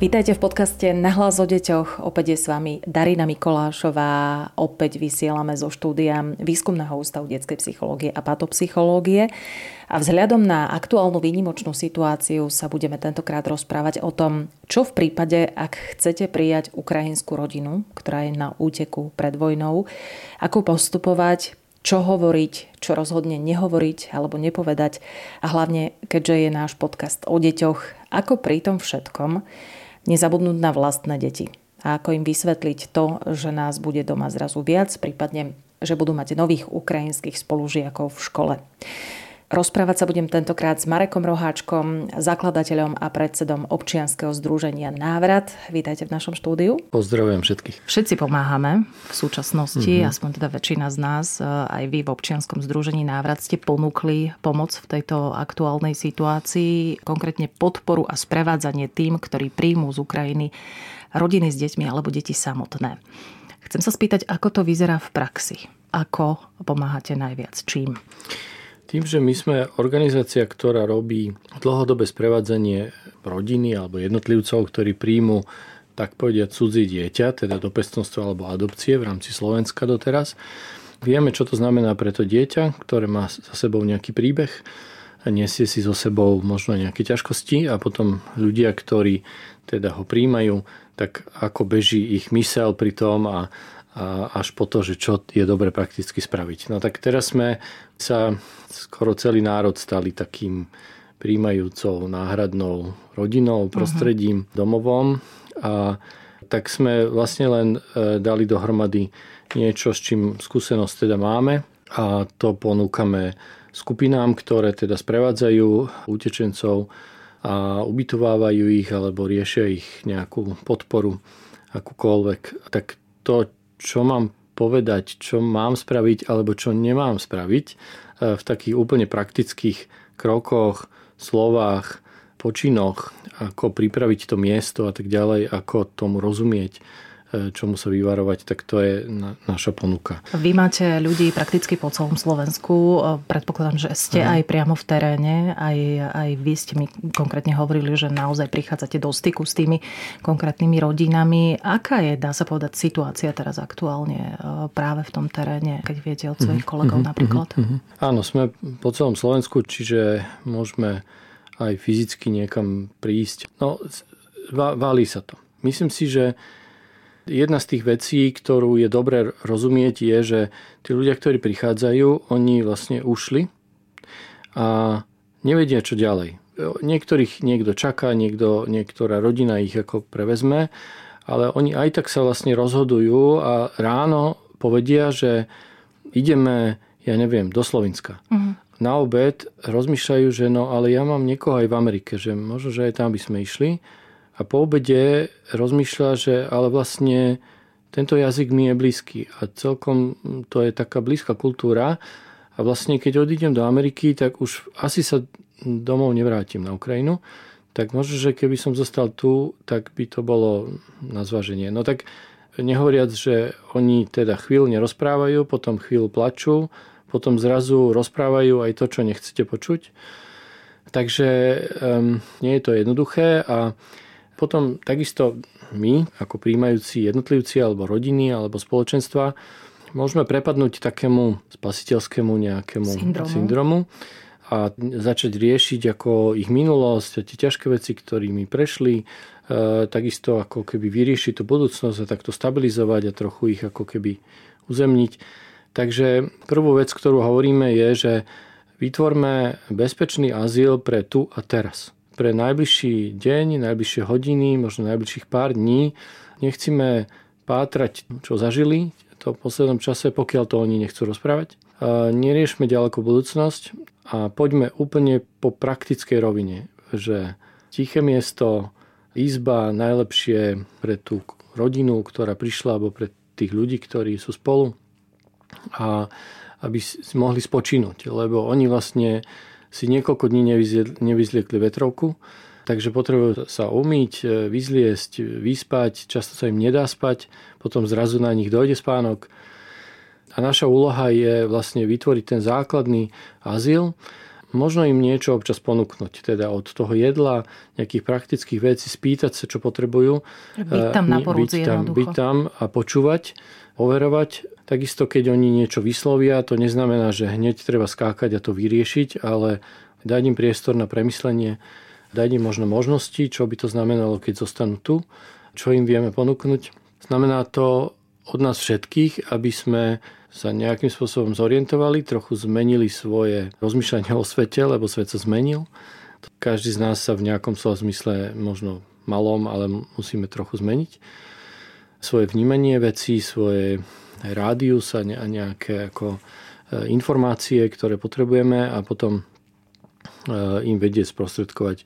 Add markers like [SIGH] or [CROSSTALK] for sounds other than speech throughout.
Vítajte v podcaste Nahlas o deťoch. Opäť je s vami Darina Mikolášová. Opäť vysielame zo štúdia Výskumného ústavu detskej psychológie a patopsychológie. A vzhľadom na aktuálnu výnimočnú situáciu sa budeme tentokrát rozprávať o tom, čo v prípade, ak chcete prijať ukrajinskú rodinu, ktorá je na úteku pred vojnou, ako postupovať, čo hovoriť, čo rozhodne nehovoriť alebo nepovedať a hlavne, keďže je náš podcast o deťoch, ako pri tom všetkom nezabudnúť na vlastné deti a ako im vysvetliť to, že nás bude doma zrazu viac, prípadne, že budú mať nových ukrajinských spolužiakov v škole. Rozprávať sa budem tentokrát s Marekom Roháčkom, zakladateľom a predsedom občianskeho združenia Návrat. Vítajte v našom štúdiu. Pozdravujem všetkých. Všetci pomáhame v súčasnosti, mm-hmm. aspoň teda väčšina z nás, e, aj vy v občianskom združení Návrat ste ponúkli pomoc v tejto aktuálnej situácii, konkrétne podporu a sprevádzanie tým, ktorí príjmú z Ukrajiny rodiny s deťmi alebo deti samotné. Chcem sa spýtať, ako to vyzerá v praxi. Ako pomáhate najviac? Čím? Tým, že my sme organizácia, ktorá robí dlhodobé sprevádzanie rodiny alebo jednotlivcov, ktorí príjmu tak povediať cudzí dieťa, teda do pestovstva alebo adopcie v rámci Slovenska doteraz. Vieme, čo to znamená pre to dieťa, ktoré má za sebou nejaký príbeh, nesie si so sebou možno nejaké ťažkosti a potom ľudia, ktorí teda ho príjmajú, tak ako beží ich mysel pri tom a, a až po to, že čo je dobre prakticky spraviť. No tak teraz sme sa skoro celý národ stali takým príjmajúcou náhradnou rodinou, mhm. prostredím, uh-huh. domovom a tak sme vlastne len e, dali dohromady niečo, s čím skúsenosť teda máme a to ponúkame skupinám, ktoré teda sprevádzajú utečencov a ubytovávajú ich alebo riešia ich nejakú podporu akúkoľvek. Tak to, čo mám povedať, čo mám spraviť alebo čo nemám spraviť e, v takých úplne praktických krokoch, slovách, počinoch, ako pripraviť to miesto a tak ďalej, ako tomu rozumieť čomu sa vyvarovať, tak to je na, naša ponuka. Vy máte ľudí prakticky po celom Slovensku. E, predpokladám, že ste Aha. aj priamo v teréne. Aj, aj vy ste mi konkrétne hovorili, že naozaj prichádzate do styku s tými konkrétnymi rodinami. Aká je, dá sa povedať, situácia teraz aktuálne e, práve v tom teréne, keď viete od svojich mhm, kolegov uh-huh, napríklad? Uh-huh. Áno, sme po celom Slovensku, čiže môžeme aj fyzicky niekam prísť. No, válí sa to. Myslím si, že Jedna z tých vecí, ktorú je dobré rozumieť, je, že tí ľudia, ktorí prichádzajú, oni vlastne ušli a nevedia, čo ďalej. Niektorých niekto čaká, niekto, niektorá rodina ich ako prevezme, ale oni aj tak sa vlastne rozhodujú a ráno povedia, že ideme, ja neviem, do Slovenska. Uh-huh. Na obed rozmýšľajú, že no ale ja mám niekoho aj v Amerike, že možno, že aj tam by sme išli a po obede rozmýšľa, že ale vlastne tento jazyk mi je blízky a celkom to je taká blízka kultúra a vlastne keď odídem do Ameriky, tak už asi sa domov nevrátim na Ukrajinu, tak možno, že keby som zostal tu, tak by to bolo na zváženie. No tak nehovoriac, že oni teda chvíľu nerozprávajú, potom chvíľu plačú, potom zrazu rozprávajú aj to, čo nechcete počuť. Takže um, nie je to jednoduché a potom takisto my, ako príjmajúci jednotlivci alebo rodiny alebo spoločenstva, môžeme prepadnúť takému spasiteľskému nejakému syndromu, syndromu a začať riešiť ako ich minulosť tie ťažké veci, ktorými prešli, e, takisto ako keby vyriešiť tú budúcnosť a takto stabilizovať a trochu ich ako keby uzemniť. Takže prvú vec, ktorú hovoríme, je, že vytvorme bezpečný azyl pre tu a teraz pre najbližší deň, najbližšie hodiny, možno najbližších pár dní. Nechcíme pátrať, čo zažili to v poslednom čase, pokiaľ to oni nechcú rozprávať. Neriešme ďaleko budúcnosť a poďme úplne po praktickej rovine, že tiché miesto, izba najlepšie pre tú rodinu, ktorá prišla, alebo pre tých ľudí, ktorí sú spolu a aby si mohli spočínuť, lebo oni vlastne si niekoľko dní nevyzliekli vetrovku, takže potrebujú sa umýť, e, vyzliesť, vyspať, často sa im nedá spať, potom zrazu na nich dojde spánok. A naša úloha je vlastne vytvoriť ten základný azyl, možno im niečo občas ponúknuť, teda od toho jedla, nejakých praktických vecí, spýtať sa, čo potrebujú. Byť tam na byť tam, byť tam a počúvať, overovať. Takisto, keď oni niečo vyslovia, to neznamená, že hneď treba skákať a to vyriešiť, ale dať im priestor na premyslenie, dať im možno možnosti, čo by to znamenalo, keď zostanú tu, čo im vieme ponúknuť. Znamená to od nás všetkých, aby sme sa nejakým spôsobom zorientovali, trochu zmenili svoje rozmýšľanie o svete, lebo svet sa zmenil. Každý z nás sa v nejakom slova zmysle možno malom, ale musíme trochu zmeniť svoje vnímanie vecí, svoje rádius a nejaké ako e, informácie, ktoré potrebujeme a potom e, im vedieť sprostredkovať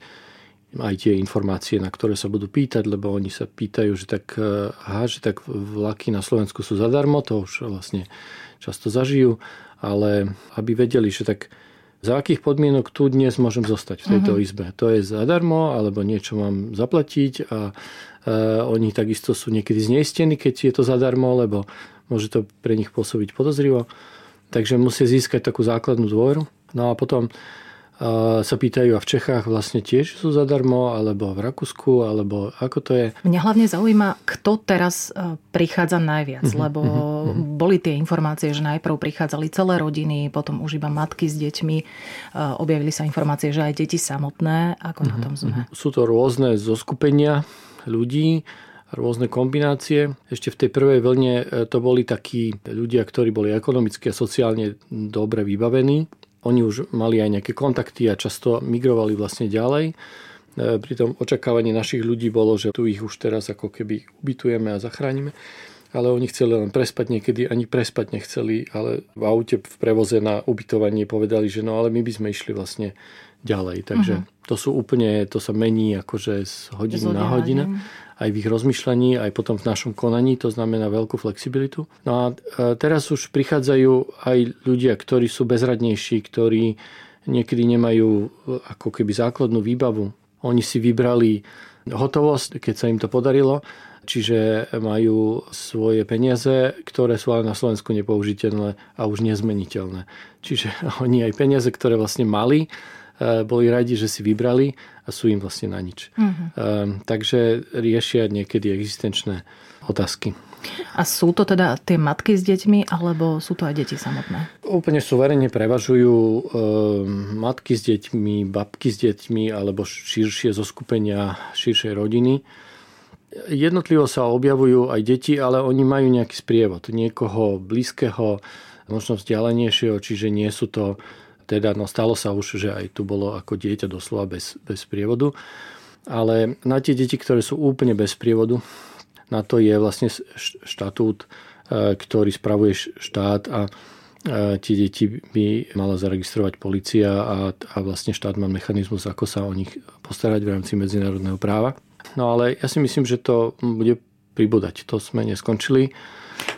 aj tie informácie, na ktoré sa budú pýtať, lebo oni sa pýtajú, že tak, e, aha, že tak vlaky na Slovensku sú zadarmo, to už vlastne často zažijú, ale aby vedeli, že tak za akých podmienok tu dnes môžem zostať v tejto uh-huh. izbe. To je zadarmo, alebo niečo mám zaplatiť a uh, oni takisto sú niekedy zneistení, keď je to zadarmo, lebo môže to pre nich pôsobiť podozrivo. Takže musia získať takú základnú dôveru. No a potom sa pýtajú a v Čechách vlastne tiež sú zadarmo, alebo v Rakúsku, alebo ako to je. Mňa hlavne zaujíma, kto teraz e, prichádza najviac, uh-huh, lebo uh-huh. boli tie informácie, že najprv prichádzali celé rodiny, potom už iba matky s deťmi, e, objavili sa informácie, že aj deti samotné, ako uh-huh, na tom sme. Uh-huh. Sú to rôzne zoskupenia ľudí, rôzne kombinácie. Ešte v tej prvej vlne e, to boli takí ľudia, ktorí boli ekonomicky a sociálne dobre vybavení oni už mali aj nejaké kontakty a často migrovali vlastne ďalej. E, pri tom očakávaní našich ľudí bolo, že tu ich už teraz ako keby ubytujeme a zachránime ale oni chceli len prespať, niekedy ani prespať nechceli, ale v aute v prevoze na ubytovanie povedali, že no ale my by sme išli vlastne ďalej. Takže uh-huh. to sú úplne, to sa mení akože z hodiny na hodinu aj v ich rozmýšľaní, aj potom v našom konaní, to znamená veľkú flexibilitu. No a teraz už prichádzajú aj ľudia, ktorí sú bezradnejší, ktorí niekedy nemajú e, ako keby základnú výbavu. Oni si vybrali hotovosť, keď sa im to podarilo, čiže majú svoje peniaze, ktoré sú ale na Slovensku nepoužiteľné a už nezmeniteľné. Čiže [LAUGHS] oni aj peniaze, ktoré vlastne mali, e, boli radi, že si vybrali a sú im vlastne na nič. Uh-huh. Takže riešia niekedy existenčné otázky. A sú to teda tie matky s deťmi, alebo sú to aj deti samotné? Úplne suverene prevažujú e, matky s deťmi, babky s deťmi, alebo širšie zoskupenia širšej rodiny. Jednotlivo sa objavujú aj deti, ale oni majú nejaký sprievod. Niekoho blízkeho, možno vzdialenejšieho, čiže nie sú to teda no stalo sa už, že aj tu bolo ako dieťa doslova bez, bez prievodu. Ale na tie deti, ktoré sú úplne bez prievodu, na to je vlastne štatút, e, ktorý spravuje štát a e, tie deti by mala zaregistrovať policia a, a vlastne štát má mechanizmus, ako sa o nich postarať v rámci medzinárodného práva. No ale ja si myslím, že to bude pribúdať. To sme neskončili.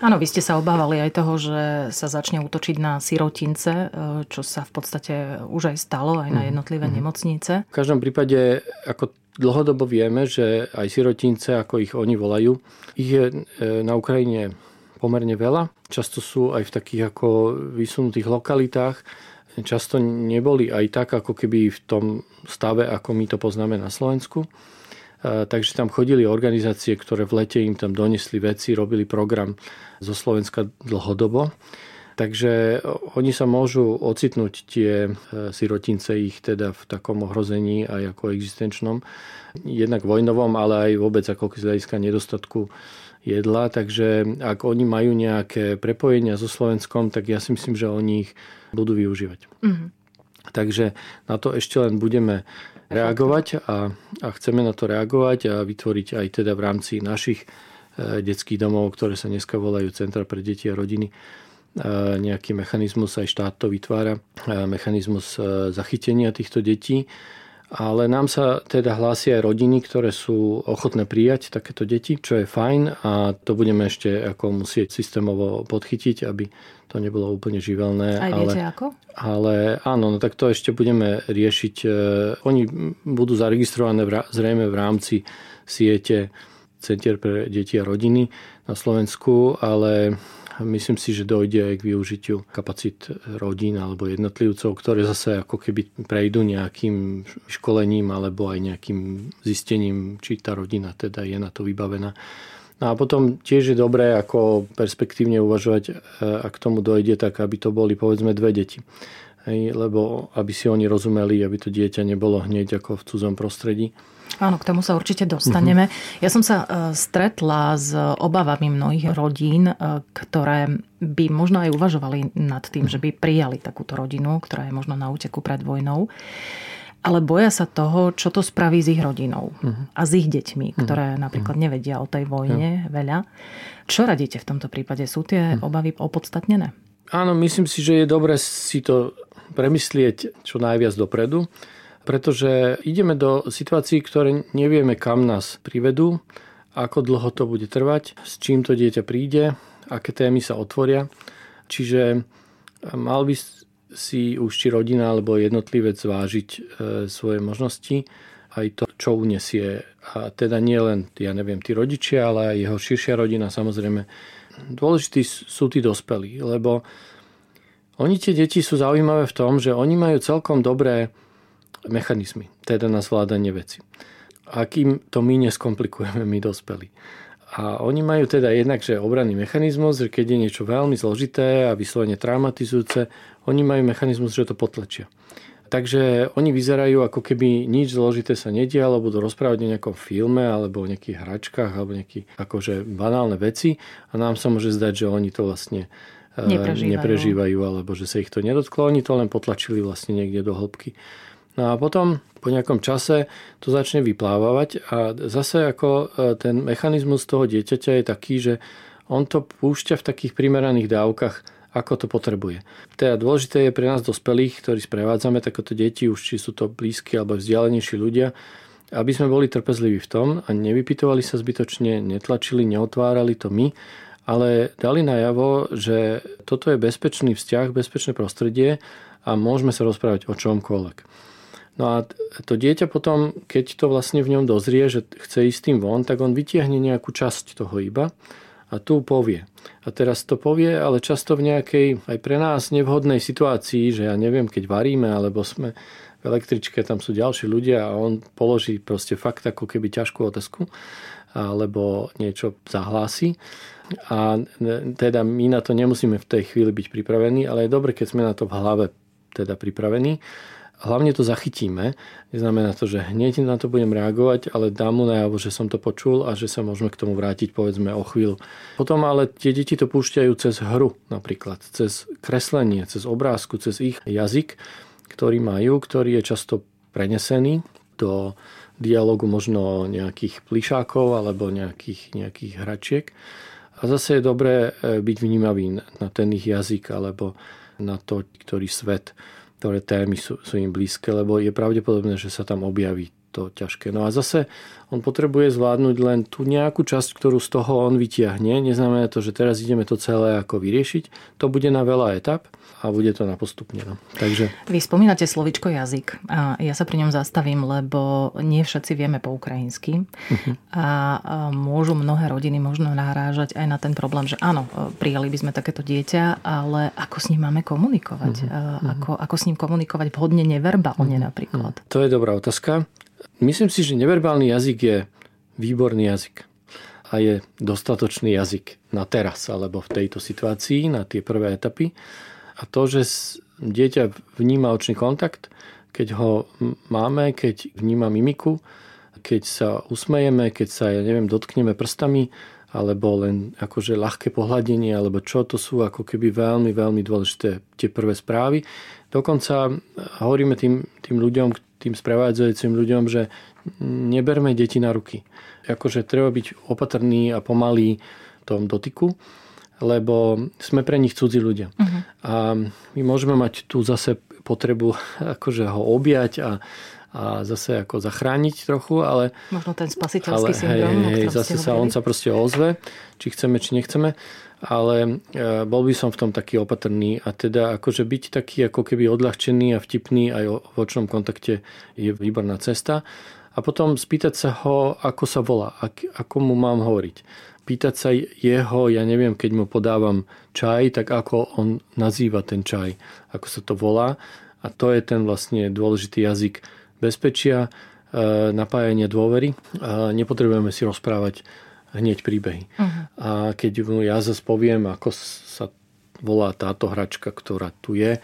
Áno, vy ste sa obávali aj toho, že sa začne útočiť na sirotince, čo sa v podstate už aj stalo, aj na mhm, jednotlivé mm-hmm. nemocnice. V každom prípade, ako dlhodobo vieme, že aj sirotince, ako ich oni volajú, ich je e, na Ukrajine pomerne veľa. Často sú aj v takých ako vysunutých lokalitách. Často neboli aj tak, ako keby v tom stave, ako my to poznáme na Slovensku. Takže tam chodili organizácie, ktoré v lete im tam donesli veci, robili program zo Slovenska dlhodobo. Takže oni sa môžu ocitnúť tie e, sirotince ich teda v takom ohrození aj ako existenčnom, jednak vojnovom, ale aj vôbec ako z hľadiska nedostatku jedla. Takže ak oni majú nejaké prepojenia so Slovenskom, tak ja si myslím, že oni ich budú využívať. Mm-hmm. Takže na to ešte len budeme reagovať a, a chceme na to reagovať a vytvoriť aj teda v rámci našich e, detských domov, ktoré sa dneska volajú Centra pre deti a rodiny, e, nejaký mechanizmus, aj štát to vytvára, e, mechanizmus zachytenia týchto detí ale nám sa teda hlásia aj rodiny, ktoré sú ochotné prijať takéto deti, čo je fajn a to budeme ešte ako musieť systémovo podchytiť, aby to nebolo úplne živelné. Aj viete ale, ako? Ale áno, no tak to ešte budeme riešiť. E, oni budú zaregistrované v, zrejme v rámci siete Centier pre deti a rodiny na Slovensku, ale myslím si, že dojde aj k využitiu kapacít rodín alebo jednotlivcov, ktoré zase ako keby prejdú nejakým školením alebo aj nejakým zistením, či tá rodina teda je na to vybavená. No a potom tiež je dobré ako perspektívne uvažovať, e, ak k tomu dojde, tak aby to boli povedzme dve deti. Hej, lebo aby si oni rozumeli, aby to dieťa nebolo hneď ako v cudzom prostredí. Áno, k tomu sa určite dostaneme. Uh-huh. Ja som sa e, stretla s obavami mnohých rodín, e, ktoré by možno aj uvažovali nad tým, že by prijali takúto rodinu, ktorá je možno na úteku pred vojnou ale boja sa toho, čo to spraví s ich rodinou uh-huh. a s ich deťmi, ktoré uh-huh. napríklad nevedia o tej vojne uh-huh. veľa. Čo radíte v tomto prípade? Sú tie uh-huh. obavy opodstatnené? Áno, myslím si, že je dobré si to premyslieť čo najviac dopredu, pretože ideme do situácií, ktoré nevieme, kam nás privedú, ako dlho to bude trvať, s čím to dieťa príde, aké témy sa otvoria. Čiže mal by si už či rodina alebo jednotlivec zvážiť e, svoje možnosti, aj to, čo unesie. A teda nie len, ja neviem, tí rodičia, ale aj jeho širšia rodina samozrejme. Dôležití sú tí dospelí, lebo oni tie deti sú zaujímavé v tom, že oni majú celkom dobré mechanizmy, teda na zvládanie veci. Akým to my neskomplikujeme, my dospelí. A oni majú teda jednak, že obranný mechanizmus, že keď je niečo veľmi zložité a vyslovene traumatizujúce, oni majú mechanizmus, že to potlačia. Takže oni vyzerajú ako keby nič zložité sa nedia, alebo budú rozprávať o nejakom filme, alebo o nejakých hračkách, alebo nejaké akože banálne veci a nám sa môže zdať, že oni to vlastne neprežívajú. neprežívajú, alebo že sa ich to nedotklo, oni to len potlačili vlastne niekde do hĺbky. No a potom po nejakom čase to začne vyplávať a zase ako e, ten mechanizmus toho dieťaťa je taký, že on to púšťa v takých primeraných dávkach, ako to potrebuje. Teda dôležité je pre nás dospelých, ktorí sprevádzame takéto deti, už či sú to blízki alebo vzdialenejší ľudia, aby sme boli trpezliví v tom a nevypitovali sa zbytočne, netlačili, neotvárali to my, ale dali najavo, že toto je bezpečný vzťah, bezpečné prostredie a môžeme sa rozprávať o čomkoľvek. No a to dieťa potom, keď to vlastne v ňom dozrie, že chce ísť tým von, tak on vytiahne nejakú časť toho iba a tu povie. A teraz to povie, ale často v nejakej aj pre nás nevhodnej situácii, že ja neviem, keď varíme, alebo sme v električke, tam sú ďalší ľudia a on položí proste fakt ako keby ťažkú otázku alebo niečo zahlási a teda my na to nemusíme v tej chvíli byť pripravení, ale je dobre, keď sme na to v hlave teda pripravení. Hlavne to zachytíme. Neznamená to, že hneď na to budem reagovať, ale dám mu najavo, že som to počul a že sa môžeme k tomu vrátiť povedzme o chvíľu. Potom ale tie deti to púšťajú cez hru napríklad, cez kreslenie, cez obrázku, cez ich jazyk, ktorý majú, ktorý je často prenesený do dialogu možno nejakých plišákov alebo nejakých, nejakých hračiek. A zase je dobré e, byť vnímavý na ten ich jazyk alebo na to, ktorý svet, ktoré témy sú, sú im blízke, lebo je pravdepodobné, že sa tam objaví to ťažké. No a zase on potrebuje zvládnuť len tú nejakú časť, ktorú z toho on vytiahne. Neznamená to, že teraz ideme to celé ako vyriešiť. To bude na veľa etap a bude to na postupne. No. Takže... Vy spomínate slovičko jazyk a ja sa pri ňom zastavím, lebo nie všetci vieme po ukrajinsky uh-huh. a môžu mnohé rodiny možno narážať aj na ten problém, že áno, prijali by sme takéto dieťa, ale ako s ním máme komunikovať? Uh-huh. Ako, ako s ním komunikovať vhodne neverbálne uh-huh. napríklad? To je dobrá otázka. Myslím si, že neverbálny jazyk je výborný jazyk a je dostatočný jazyk na teraz alebo v tejto situácii, na tie prvé etapy. A to, že dieťa vníma očný kontakt, keď ho máme, keď vníma mimiku, keď sa usmejeme, keď sa, ja neviem, dotkneme prstami, alebo len akože ľahké pohľadenie, alebo čo, to sú ako keby veľmi, veľmi dôležité tie prvé správy. Dokonca hovoríme tým, tým ľuďom, tým sprevádzajúcim ľuďom, že neberme deti na ruky. Akože treba byť opatrný a pomalý v tom dotyku, lebo sme pre nich cudzí ľudia. Uh-huh. A my môžeme mať tu zase potrebu [LAUGHS] akože ho objať a, a zase ako zachrániť trochu, ale... Možno ten spasiteľský ale, syndrom. Hej, hej, zase sa on sa proste ozve, či chceme, či nechceme ale e, bol by som v tom taký opatrný a teda akože byť taký ako keby odľahčený a vtipný aj v očnom kontakte je výborná cesta. A potom spýtať sa ho, ako sa volá, ako mu mám hovoriť. Pýtať sa jeho, ja neviem, keď mu podávam čaj, tak ako on nazýva ten čaj, ako sa to volá. A to je ten vlastne dôležitý jazyk bezpečia, e, napájania dôvery. A nepotrebujeme si rozprávať hneď príbehy. Uh-huh. A keď mu ja zase poviem, ako sa volá táto hračka, ktorá tu je,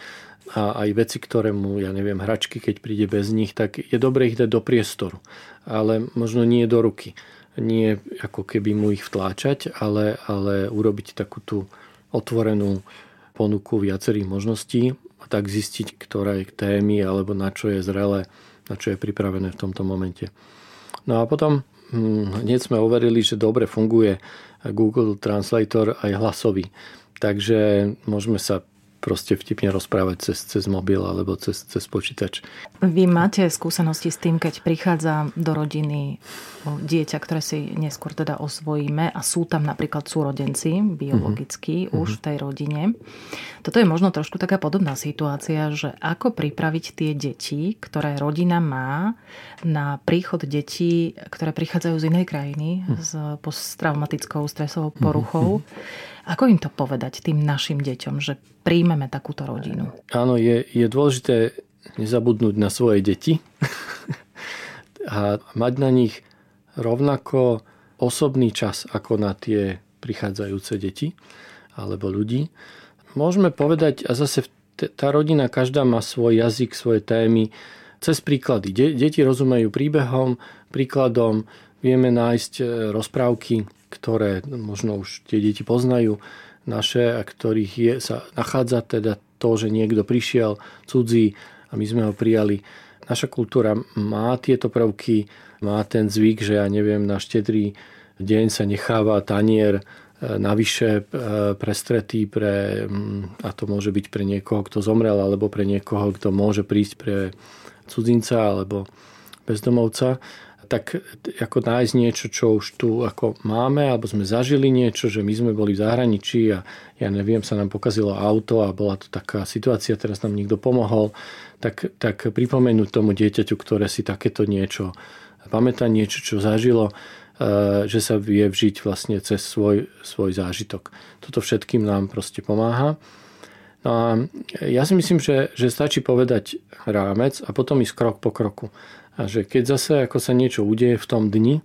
a aj veci, ktoré mu, ja neviem, hračky, keď príde bez nich, tak je dobre ich dať do priestoru. Ale možno nie do ruky nie ako keby mu ich vtláčať, ale, ale urobiť takú tú otvorenú ponuku viacerých možností a tak zistiť, ktorá je témy alebo na čo je zrelé, na čo je pripravené v tomto momente. No a potom hm, hneď sme overili, že dobre funguje Google Translator aj hlasový. Takže môžeme sa proste vtipne rozprávať cez, cez mobil alebo cez, cez počítač. Vy máte skúsenosti s tým, keď prichádza do rodiny dieťa, ktoré si neskôr teda osvojíme a sú tam napríklad súrodenci biologickí uh-huh. už v tej rodine. Toto je možno trošku taká podobná situácia, že ako pripraviť tie deti, ktoré rodina má na príchod detí, ktoré prichádzajú z inej krajiny uh-huh. s posttraumatickou stresovou poruchou. Uh-huh ako im to povedať tým našim deťom, že príjmeme takúto rodinu? Áno, je, je dôležité nezabudnúť na svoje deti a mať na nich rovnako osobný čas ako na tie prichádzajúce deti alebo ľudí. Môžeme povedať, a zase tá rodina, každá má svoj jazyk, svoje témy, cez príklady. Deti rozumejú príbehom, príkladom, vieme nájsť e, rozprávky, ktoré možno už tie deti poznajú naše a ktorých je, sa nachádza teda to, že niekto prišiel cudzí a my sme ho prijali. Naša kultúra má tieto prvky, má ten zvyk, že ja neviem, na štedrý deň sa necháva tanier e, navyše e, prestretý pre, mm, a to môže byť pre niekoho, kto zomrel, alebo pre niekoho, kto môže prísť pre cudzinca alebo bezdomovca tak ako nájsť niečo, čo už tu ako máme, alebo sme zažili niečo, že my sme boli v zahraničí a ja neviem, sa nám pokazilo auto a bola to taká situácia, teraz nám niekto pomohol, tak, tak pripomenúť tomu dieťaťu, ktoré si takéto niečo pamätá, niečo, čo zažilo, e, že sa vie vžiť vlastne cez svoj, svoj zážitok. Toto všetkým nám proste pomáha. No a ja si myslím, že, že stačí povedať rámec a potom ísť krok po kroku. A že keď zase ako sa niečo udeje v tom dni,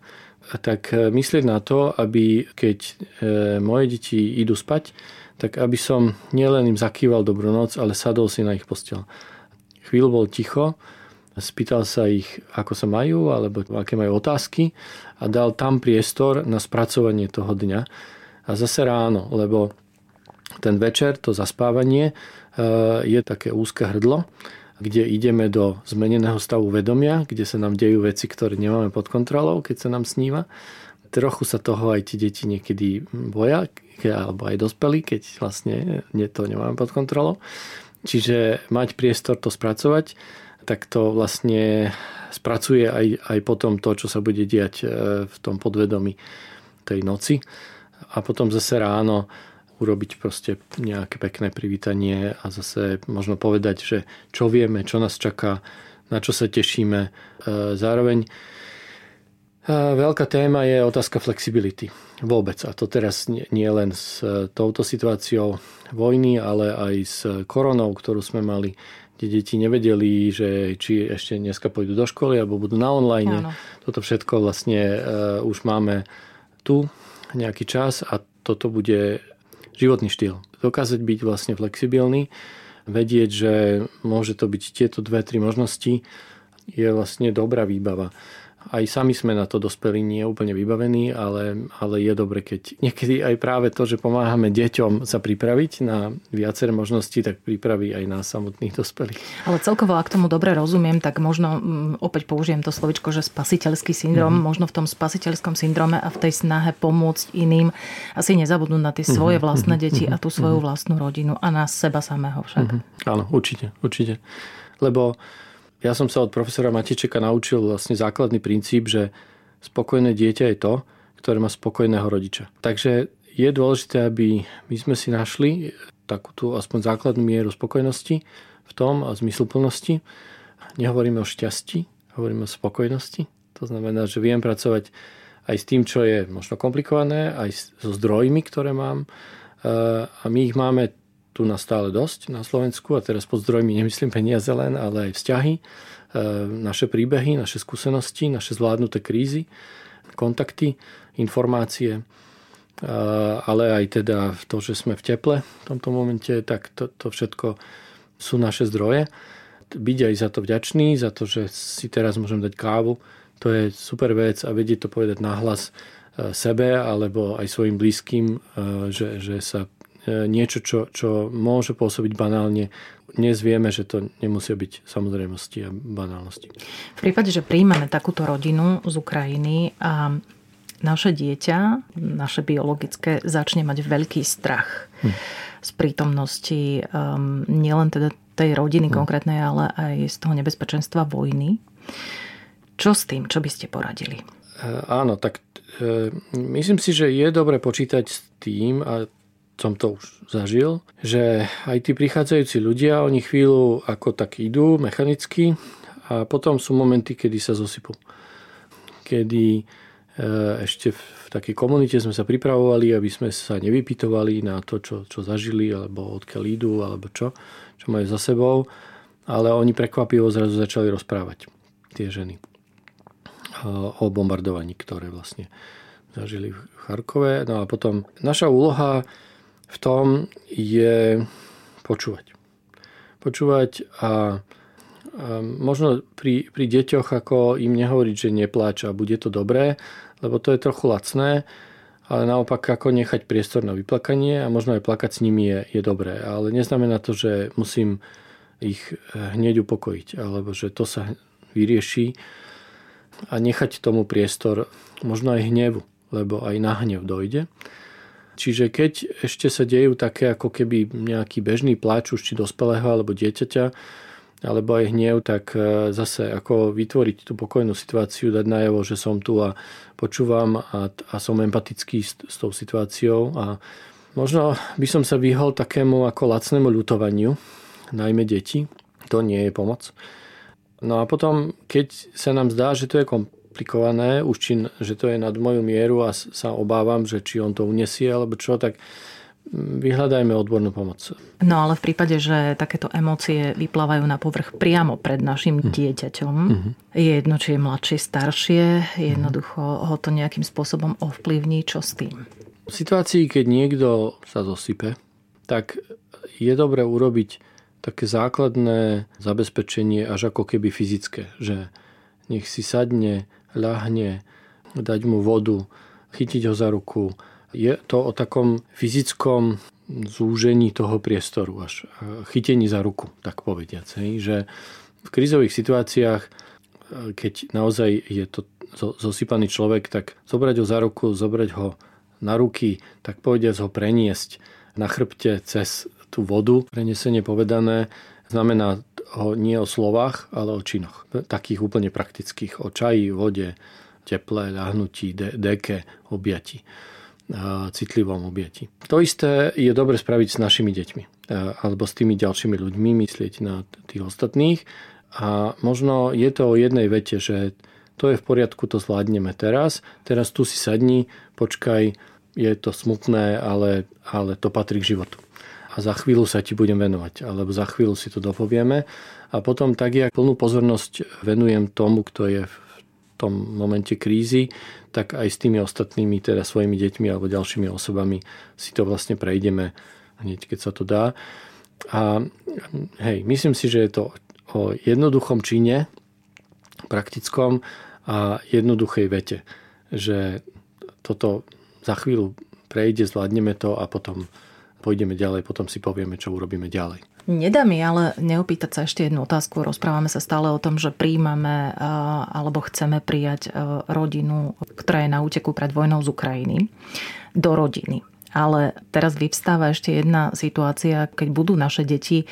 tak e, myslieť na to, aby keď e, moje deti idú spať, tak aby som nielen im zakýval dobrú noc, ale sadol si na ich postel. Chvíľu bol ticho, spýtal sa ich, ako sa majú, alebo aké majú otázky a dal tam priestor na spracovanie toho dňa. A zase ráno, lebo ten večer, to zaspávanie, e, je také úzke hrdlo kde ideme do zmeneného stavu vedomia, kde sa nám dejú veci, ktoré nemáme pod kontrolou, keď sa nám sníva. Trochu sa toho aj tie deti niekedy boja, alebo aj dospelí, keď vlastne to nemáme pod kontrolou. Čiže mať priestor to spracovať, tak to vlastne spracuje aj, aj potom to, čo sa bude diať e, v tom podvedomí tej noci. A potom zase ráno urobiť proste nejaké pekné privítanie a zase možno povedať, že čo vieme, čo nás čaká, na čo sa tešíme. E, zároveň e, veľká téma je otázka flexibility. Vôbec. A to teraz nie, len s e, touto situáciou vojny, ale aj s koronou, ktorú sme mali, kde deti nevedeli, že či ešte dneska pôjdu do školy alebo budú na online. Áno. Toto všetko vlastne už máme tu nejaký čas a toto bude životný štýl. Dokázať byť vlastne flexibilný, vedieť, že môže to byť tieto dve, tri možnosti, je vlastne dobrá výbava aj sami sme na to dospeli nie úplne vybavení, ale, ale je dobre, keď niekedy aj práve to, že pomáhame deťom sa pripraviť na viaceré možnosti, tak pripraví aj nás samotných dospelých. Ale celkovo, ak tomu dobre rozumiem, tak možno mm, opäť použijem to slovičko, že spasiteľský syndrom, mm-hmm. možno v tom spasiteľskom syndrome a v tej snahe pomôcť iným asi nezabudnúť na tie mhm. svoje vlastné mm-hmm. deti a tú svoju mm-hmm. vlastnú rodinu a na seba samého však. Mm-hmm. Áno, určite, určite. Lebo ja som sa od profesora Matičeka naučil vlastne základný princíp, že spokojné dieťa je to, ktoré má spokojného rodiča. Takže je dôležité, aby my sme si našli takú tú aspoň základnú mieru spokojnosti v tom a zmysluplnosti. Nehovoríme o šťastí, hovoríme o spokojnosti. To znamená, že viem pracovať aj s tým, čo je možno komplikované, aj so zdrojmi, ktoré mám. A my ich máme tu na stále dosť na Slovensku a teraz pod zdrojmi nemyslím peniaze len, ale aj vzťahy, naše príbehy, naše skúsenosti, naše zvládnuté krízy, kontakty, informácie, ale aj teda to, že sme v teple v tomto momente, tak to, to všetko sú naše zdroje. Byť aj za to vďačný, za to, že si teraz môžem dať kávu, to je super vec a vedieť to povedať nahlas e, sebe alebo aj svojim blízkym, e, že, že sa e, niečo, čo, čo môže pôsobiť banálne, dnes vieme, že to nemusia byť samozrejmosti a banálnosti. V prípade, že príjmeme takúto rodinu z Ukrajiny a naše dieťa, naše biologické, začne mať veľký strach hm. z prítomnosti um, nielen teda tej rodiny hm. konkrétnej, ale aj z toho nebezpečenstva vojny. Čo s tým? Čo by ste poradili? E, áno, tak e, myslím si, že je dobre počítať s tým, a som to už zažil, že aj tí prichádzajúci ľudia, oni chvíľu ako tak idú mechanicky a potom sú momenty, kedy sa zosypú. Kedy e, ešte v takej komunite sme sa pripravovali, aby sme sa nevypytovali na to, čo, čo zažili, alebo odkiaľ idú, alebo čo, čo majú za sebou, ale oni prekvapivo zrazu začali rozprávať, tie ženy o bombardovaní, ktoré vlastne zažili v Charkove. No a potom naša úloha v tom je počúvať. Počúvať a, a možno pri, pri deťoch ako im nehovoriť, že nepláč a bude to dobré, lebo to je trochu lacné, ale naopak ako nechať priestor na vyplakanie a možno aj plakať s nimi je, je dobré. Ale neznamená to, že musím ich hneď upokojiť, alebo že to sa vyrieši a nechať tomu priestor možno aj hnevu, lebo aj na hnev dojde. Čiže keď ešte sa dejú také ako keby nejaký bežný pláč už či dospelého alebo dieťaťa, alebo aj hnev, tak e, zase ako vytvoriť tú pokojnú situáciu, dať najavo, že som tu a počúvam a, a som empatický s, s tou situáciou a možno by som sa vyhol takému ako lacnému ľutovaniu, najmä deti. To nie je pomoc. No a potom, keď sa nám zdá, že to je komplikované, už či, že to je nad moju mieru a sa obávam, že či on to unesie alebo čo, tak vyhľadajme odbornú pomoc. No ale v prípade, že takéto emócie vyplávajú na povrch priamo pred našim mm. dieťaťom, mm-hmm. je jedno, či je mladšie, staršie, jednoducho ho to nejakým spôsobom ovplyvní, čo s tým? V situácii, keď niekto sa zosype, tak je dobre urobiť také základné zabezpečenie až ako keby fyzické, že nech si sadne, ľahne, dať mu vodu, chytiť ho za ruku. Je to o takom fyzickom zúžení toho priestoru, až chytení za ruku, tak povediac. Že v krizových situáciách, keď naozaj je to zosypaný človek, tak zobrať ho za ruku, zobrať ho na ruky, tak povediac ho preniesť na chrbte cez tú vodu, prenesenie povedané, znamená ho nie o slovách, ale o činoch. Takých úplne praktických. O čaji, vode, teple, ľahnutí, de- deke, objati citlivom objati. To isté je dobre spraviť s našimi deťmi alebo s tými ďalšími ľuďmi, myslieť na tých ostatných a možno je to o jednej vete, že to je v poriadku, to zvládneme teraz, teraz tu si sadni, počkaj, je to smutné, ale, ale to patrí k životu a za chvíľu sa ti budem venovať, alebo za chvíľu si to dopovieme. A potom tak, jak plnú pozornosť venujem tomu, kto je v tom momente krízy, tak aj s tými ostatnými, teda svojimi deťmi alebo ďalšími osobami si to vlastne prejdeme hneď, keď sa to dá. A hej, myslím si, že je to o jednoduchom čine, praktickom a jednoduchej vete, že toto za chvíľu prejde, zvládneme to a potom pôjdeme ďalej, potom si povieme, čo urobíme ďalej. Nedá mi ale neopýtať sa ešte jednu otázku. Rozprávame sa stále o tom, že príjmame alebo chceme prijať rodinu, ktorá je na úteku pred vojnou z Ukrajiny, do rodiny. Ale teraz vyvstáva ešte jedna situácia, keď budú naše deti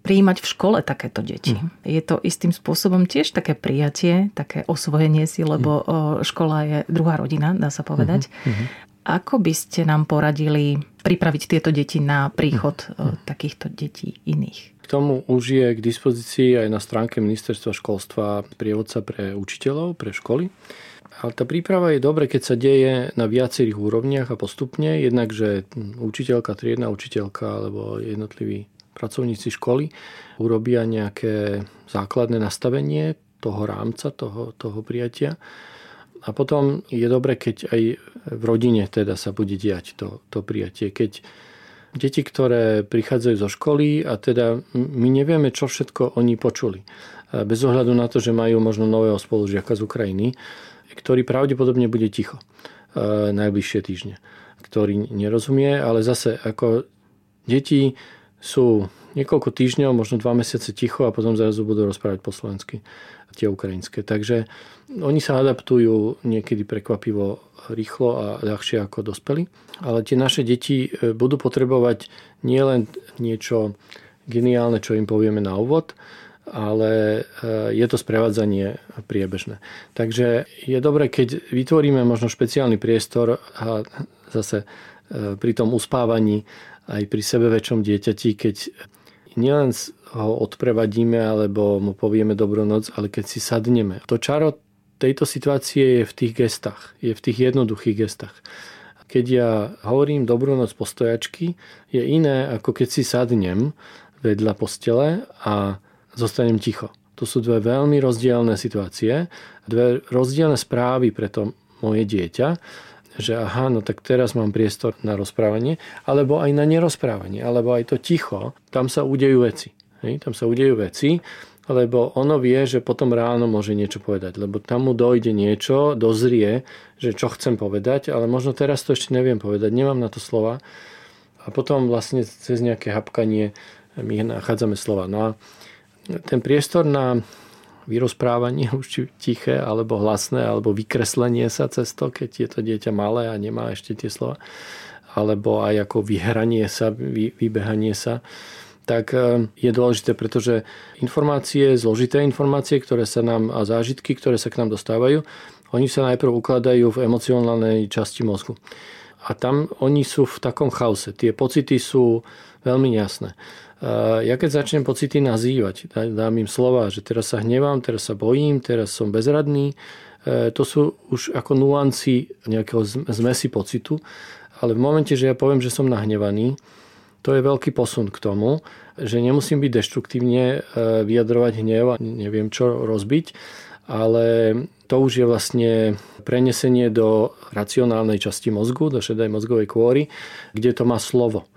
prijímať v škole takéto deti. Mm. Je to istým spôsobom tiež také prijatie, také osvojenie si, lebo mm. škola je druhá rodina, dá sa povedať. Mm-hmm. Ako by ste nám poradili pripraviť tieto deti na príchod hm. takýchto detí iných? K tomu už je k dispozícii aj na stránke Ministerstva školstva prievodca pre učiteľov, pre školy. Ale tá príprava je dobre, keď sa deje na viacerých úrovniach a postupne. Jednak, že učiteľka, triedna učiteľka alebo jednotliví pracovníci školy urobia nejaké základné nastavenie toho rámca, toho, toho prijatia. A potom je dobre, keď aj v rodine teda sa bude diať to, to prijatie. Keď deti, ktoré prichádzajú zo školy a teda my nevieme, čo všetko oni počuli. Bez ohľadu na to, že majú možno nového spolužiaka z Ukrajiny, ktorý pravdepodobne bude ticho e, najbližšie týždne, ktorý nerozumie, ale zase ako deti sú niekoľko týždňov, možno dva mesiace ticho a potom zrazu budú rozprávať po slovensky tie ukrajinské. Takže oni sa adaptujú niekedy prekvapivo rýchlo a ľahšie ako dospeli. Ale tie naše deti e, budú potrebovať nielen niečo geniálne, čo im povieme na úvod, ale e, je to sprevádzanie priebežné. Takže je dobré, keď vytvoríme možno špeciálny priestor a zase e, pri tom uspávaní aj pri sebe väčšom dieťati, keď nielen ho odprevadíme alebo mu povieme dobrú noc, ale keď si sadneme. To čaro tejto situácie je v tých gestách, je v tých jednoduchých gestách. Keď ja hovorím dobrú noc postojačky, je iné ako keď si sadnem vedľa postele a zostanem ticho. To sú dve veľmi rozdielne situácie, dve rozdielne správy pre to moje dieťa, že aha, no tak teraz mám priestor na rozprávanie, alebo aj na nerozprávanie, alebo aj to ticho, tam sa udejú veci. Hej, tam sa udejú veci, lebo ono vie, že potom ráno môže niečo povedať, lebo tam mu dojde niečo, dozrie, že čo chcem povedať, ale možno teraz to ešte neviem povedať, nemám na to slova. A potom vlastne cez nejaké hapkanie my nachádzame slova. No a ten priestor na vyrozprávanie, [LAUGHS] už či tiché, alebo hlasné, alebo vykreslenie sa cez to, keď je to dieťa malé a nemá ešte tie slova, alebo aj ako vyhranie sa, vy, vybehanie sa, tak e, je dôležité, pretože informácie, zložité informácie, ktoré sa nám a zážitky, ktoré sa k nám dostávajú, oni sa najprv ukladajú v emocionálnej časti mozgu. A tam oni sú v takom chaose. Tie pocity sú veľmi jasné. Ja keď začnem pocity nazývať, dám im slova, že teraz sa hnevám, teraz sa bojím, teraz som bezradný, e, to sú už ako nuanci nejakého zmesi pocitu, ale v momente, že ja poviem, že som nahnevaný, to je veľký posun k tomu, že nemusím byť deštruktívne e, vyjadrovať hnev a neviem čo rozbiť, ale to už je vlastne prenesenie do racionálnej časti mozgu, do šedej mozgovej kôry, kde to má slovo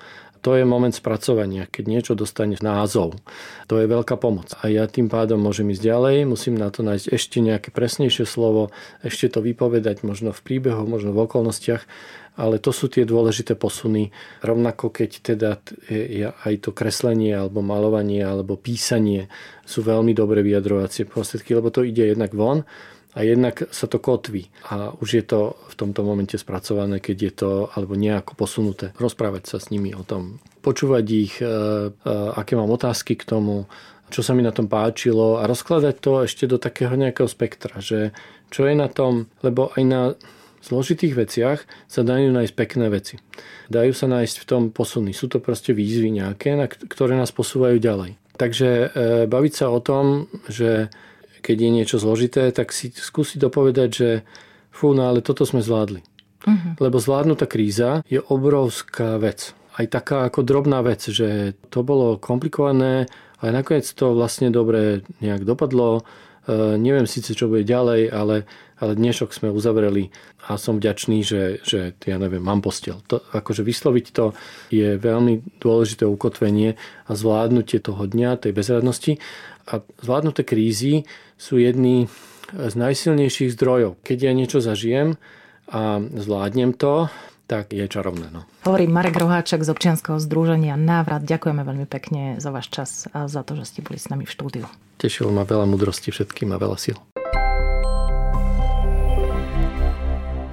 to je moment spracovania, keď niečo dostane názov. To je veľká pomoc. A ja tým pádom môžem ísť ďalej, musím na to nájsť ešte nejaké presnejšie slovo, ešte to vypovedať možno v príbehu, možno v okolnostiach, ale to sú tie dôležité posuny. Rovnako keď teda aj to kreslenie, alebo malovanie, alebo písanie sú veľmi dobré vyjadrovacie prostriedky, lebo to ide jednak von a jednak sa to kotví a už je to v tomto momente spracované, keď je to alebo nejako posunuté. Rozprávať sa s nimi o tom, počúvať ich, e, e, aké mám otázky k tomu, čo sa mi na tom páčilo a rozkladať to ešte do takého nejakého spektra, že čo je na tom, lebo aj na zložitých veciach sa dajú nájsť pekné veci. Dajú sa nájsť v tom posuny. Sú to proste výzvy nejaké, ktoré nás posúvajú ďalej. Takže e, baviť sa o tom, že keď je niečo zložité, tak si skúsi dopovedať, že fú, no ale toto sme zvládli. Uh-huh. Lebo zvládnutá kríza je obrovská vec. Aj taká ako drobná vec, že to bolo komplikované, ale nakoniec to vlastne dobre nejak dopadlo. E, neviem síce, čo bude ďalej, ale, ale dnešok sme uzavreli a som vďačný, že, že ja neviem, mám postel. To, akože vysloviť to je veľmi dôležité ukotvenie a zvládnutie toho dňa, tej bezradnosti. A zvládnuté krízy sú jedný z najsilnejších zdrojov. Keď ja niečo zažijem a zvládnem to, tak je čarovné. No. Hovorí Marek Roháček z občianskeho združenia Návrat. Ďakujeme veľmi pekne za váš čas a za to, že ste boli s nami v štúdiu. Tešilo ma veľa mudrosti všetkým a veľa síl.